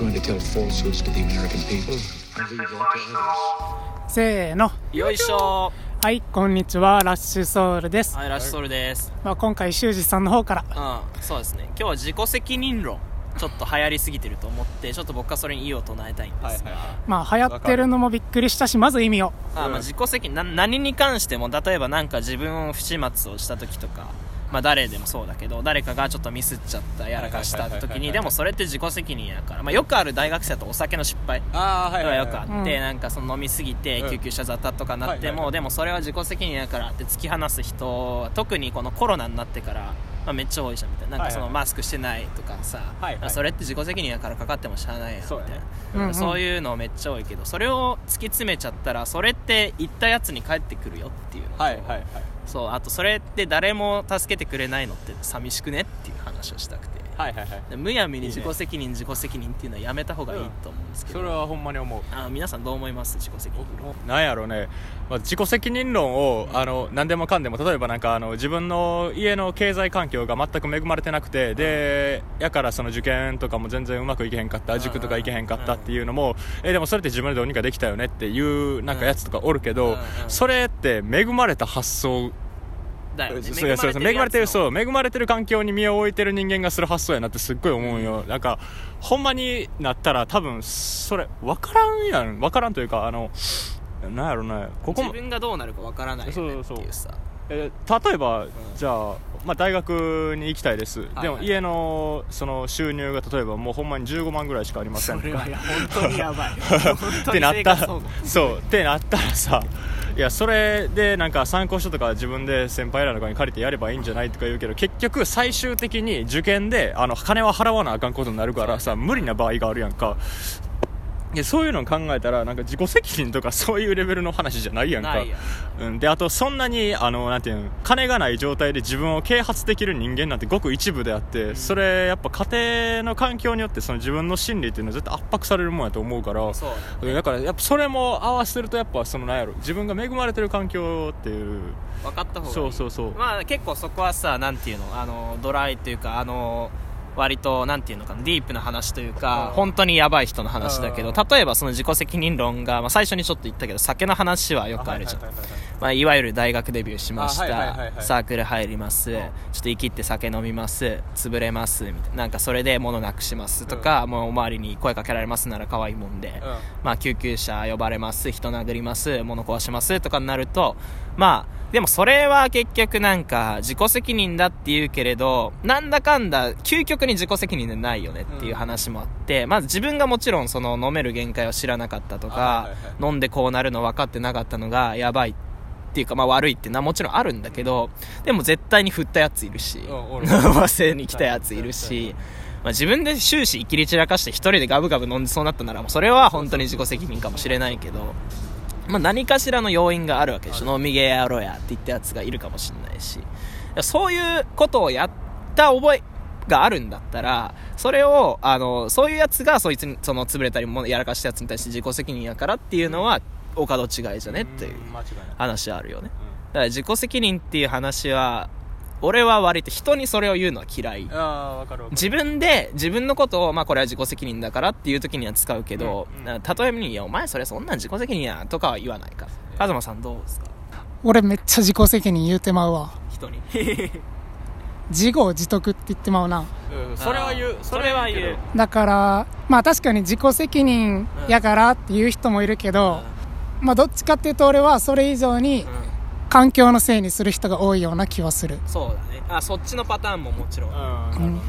going to tell falsehoods to the American people. I leave that to others. せーのよいしょはいこんにちはラッシュソウルです、はいラッシュソウルですまあ、今回修二さんの方から。うんそうですね。今日は自己責任論。ちょっと流行りすぎてると思ってちょっと僕はそれに異を唱えたいんですが、まあ流行ってるのもびっくりしたしまず意味を。あまあ自己責任な何に関しても例えばなんか自分を不始末をした時とかまあ誰でもそうだけど誰かがちょっとミスっちゃったやらかした時にでもそれって自己責任やから、まあ、よくある大学生だとお酒の失敗ああはいがよくあはい。って、うん。なんかその飲みすぎてうん。救急車沙汰とかなっても、でもそれは自己責任やからって突き放す人は特にこのコロナになってから、まあ、めっちゃ多いじゃんみたいな。なんかそのマスクしてないとかさ、はいはい。それって自己責任やからかかってもしゃあないやんみたいな。そうやね。うんうん。そういうのめっちゃ多いけどそれを突き詰めちゃったらそれって言ったやつに返ってくるよっていうのとはいはいはい。そうあとそれって誰も助けてくれないのって寂しくねっていう話をしたくてはいはいはい。でむやみに自己責任自己責任っていうのはやめた方がいいと思うんですけど、それはほんまに思う。あ皆さんどう思います？自己責任。論なんやろうね、まあ、自己責任論をあの何でもかんでも例えばなんかあの自分の家の経済環境が全く恵まれてなくてでやからその受験とかも全然うまくいけへんかった塾とかいけへんかったっていうのもえでもそれって自分でどうにかできたよねっていうなんかやつとかおるけどそれって恵まれた発想だよね。そうやそうやそう恵まれてるうそう恵まれてる環境に身を置いてる人間がする発想やなってすっごい思うんよ、なんかほんまになったら多分それ分からんやん分からんというかあのなんやろねここも自分がどうなるかわからないよねってそうそういうさえー例えば、じゃあ、まあ、大学に行きたいです、はいでも家のその収入が例えばもうほんまに15万ぐらいしかありませんかれはや本当にやばいってなったらそうってなったらさいやそれでなんか参考書とか自分で先輩らとかに借りてやればいいんじゃないとか言うけど結局最終的に受験であの金は払わなあかんことになるからさ無理な場合があるやんか。いやそういうのを考えたらなんか自己責任とかそういうレベルの話じゃないやんか。うん、であとそんなにあのなんていうの金がない状態で自分を啓発できる人間なんてごく一部であって、それやっぱ家庭の環境によってその自分の心理っていうのは絶対圧迫されるもんやと思うから。そう。でだからやっぱそれも合わせるとやっぱそのなんやろ自分が恵まれてる環境っていう。分かった方がいい。そうそうそう。まあ結構そこはさなんていうのあのドライというかあの割となんていうのかなディープな話というか本当にやばい人の話だけど例えばその自己責任論が、まあ、最初にちょっと言ったけど酒の話はよくあるじゃんまあ、いわゆる大学デビューしましあはいはいはいはい。たサークル入ります。ちょっと生きって酒飲みます。潰れます。みたいな。なんかそれで物なくしますとか、もうお周りに声かけられますなら可愛いもんで、まあ、救急車呼ばれます。人殴ります。物壊しますとかになると。まあでもそれは結局なんか自己責任だって言うけれどなんだかんだ究極に自己責任でないよねっていう話もあって、まず自分がもちろんその飲める限界を知らなかったとか、あはいはい。飲んでこうなるの分かってなかったのがやばいっていうかまあ悪いっていうのはもちろんあるんだけどでも絶対に振ったやついるしうんおる飲ませに来たやついるし、まあ、自分で終始生きり散らかして一人でガブガブ飲んでそうなったならもうそれは本当に自己責任かもしれないけど、まあ、何かしらの要因があるわけでしょ。飲みゲーやろうやって言ったやつがいるかもしれないし。そういうことをやった覚えがあるんだったらそれをあのそういうやつがそいつにその潰れたりもやらかしたやつに対して自己責任やからっていうのはお門違いじゃね？っていう話はあるよね。だから自己責任っていう話は俺は割と人にそれを言うのは嫌い。ああ分かる分かる。自分で自分のことを、まあ、これは自己責任だからっていう時には使うけど、うん例えばに「いやお前それそんなん自己責任や」とかは言わないから。カズマさんどうですか？俺めっちゃ自己責任言うてまうわ。人に。自業自得って言ってまうな。うんそれは言う。それは言うだからまあ確かに自己責任やからっていう人もいるけど、まあどっちかっていうと俺はそれ以上にうん。環境のせいにする人が多いような気はする。そうだね。あそっちのパターンももちろん、うんなるほどね。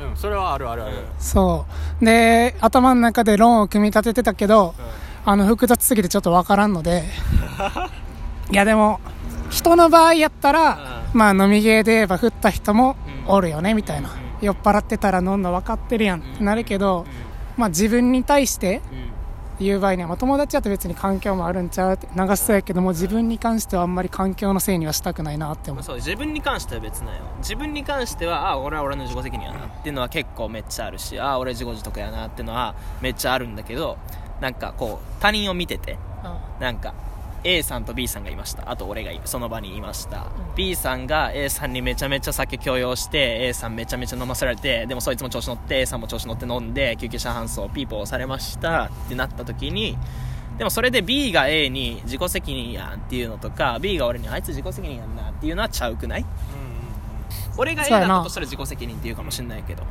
うん。うんそれはあるあるある。そう。で頭の中で論を組み立ててたけど、あの複雑すぎてちょっとわからんので。いやでも人の場合やったら、まあ飲みゲーで言えば振った人もおるよねみたいな、酔っ払ってたら飲んだ分かってるやんってなるけど、まあ自分に対して言う場合には、まあ、友達だと別に環境もあるんちゃうって流しそうやけども自分に関してはあんまり環境のせいにはしたくないなって思う。そう自分に関しては別なんよ。自分に関してはあ俺は俺の自己責任やなっていうのは結構めっちゃあるしあ俺自業自得やなっていうのはめっちゃあるんだけどなんかこう他人を見ててなんか A さんと B さんがいました。あと俺がその場にいました。B さんが A さんにめちゃめちゃ酒強要して A さんめちゃめちゃ飲ませられてでもそいつも調子乗って A さんも調子乗って飲んで救急車搬送ピーポーされました。ってなった時にでもそれで B が A に自己責任やんっていうのとか B が俺にあいつ自己責任やんなっていうのはちゃうくない？俺が A だったとしたら自己責任って言うかもしんないけど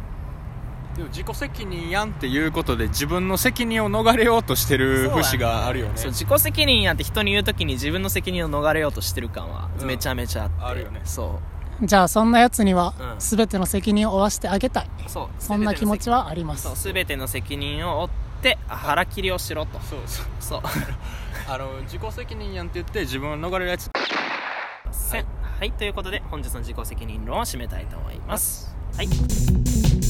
でも自己責任やんっていうことで自分の責任を逃れようとしてる節があるよね。そう自己責任やって人に言う時に自分の責任を逃れようとしてる感はうんめちゃめちゃあって、あるよね。そう。じゃあそんなやつにはうん。全ての責任を負わせてあげたい、そうそんな気持ちはあります。そう全ての責任を負って腹切りをしろと。そうそう。そう。あの自己責任やんって言って自分を逃れるやつはい、はい、ということで本日の自己責任論を締めたいと思います。はい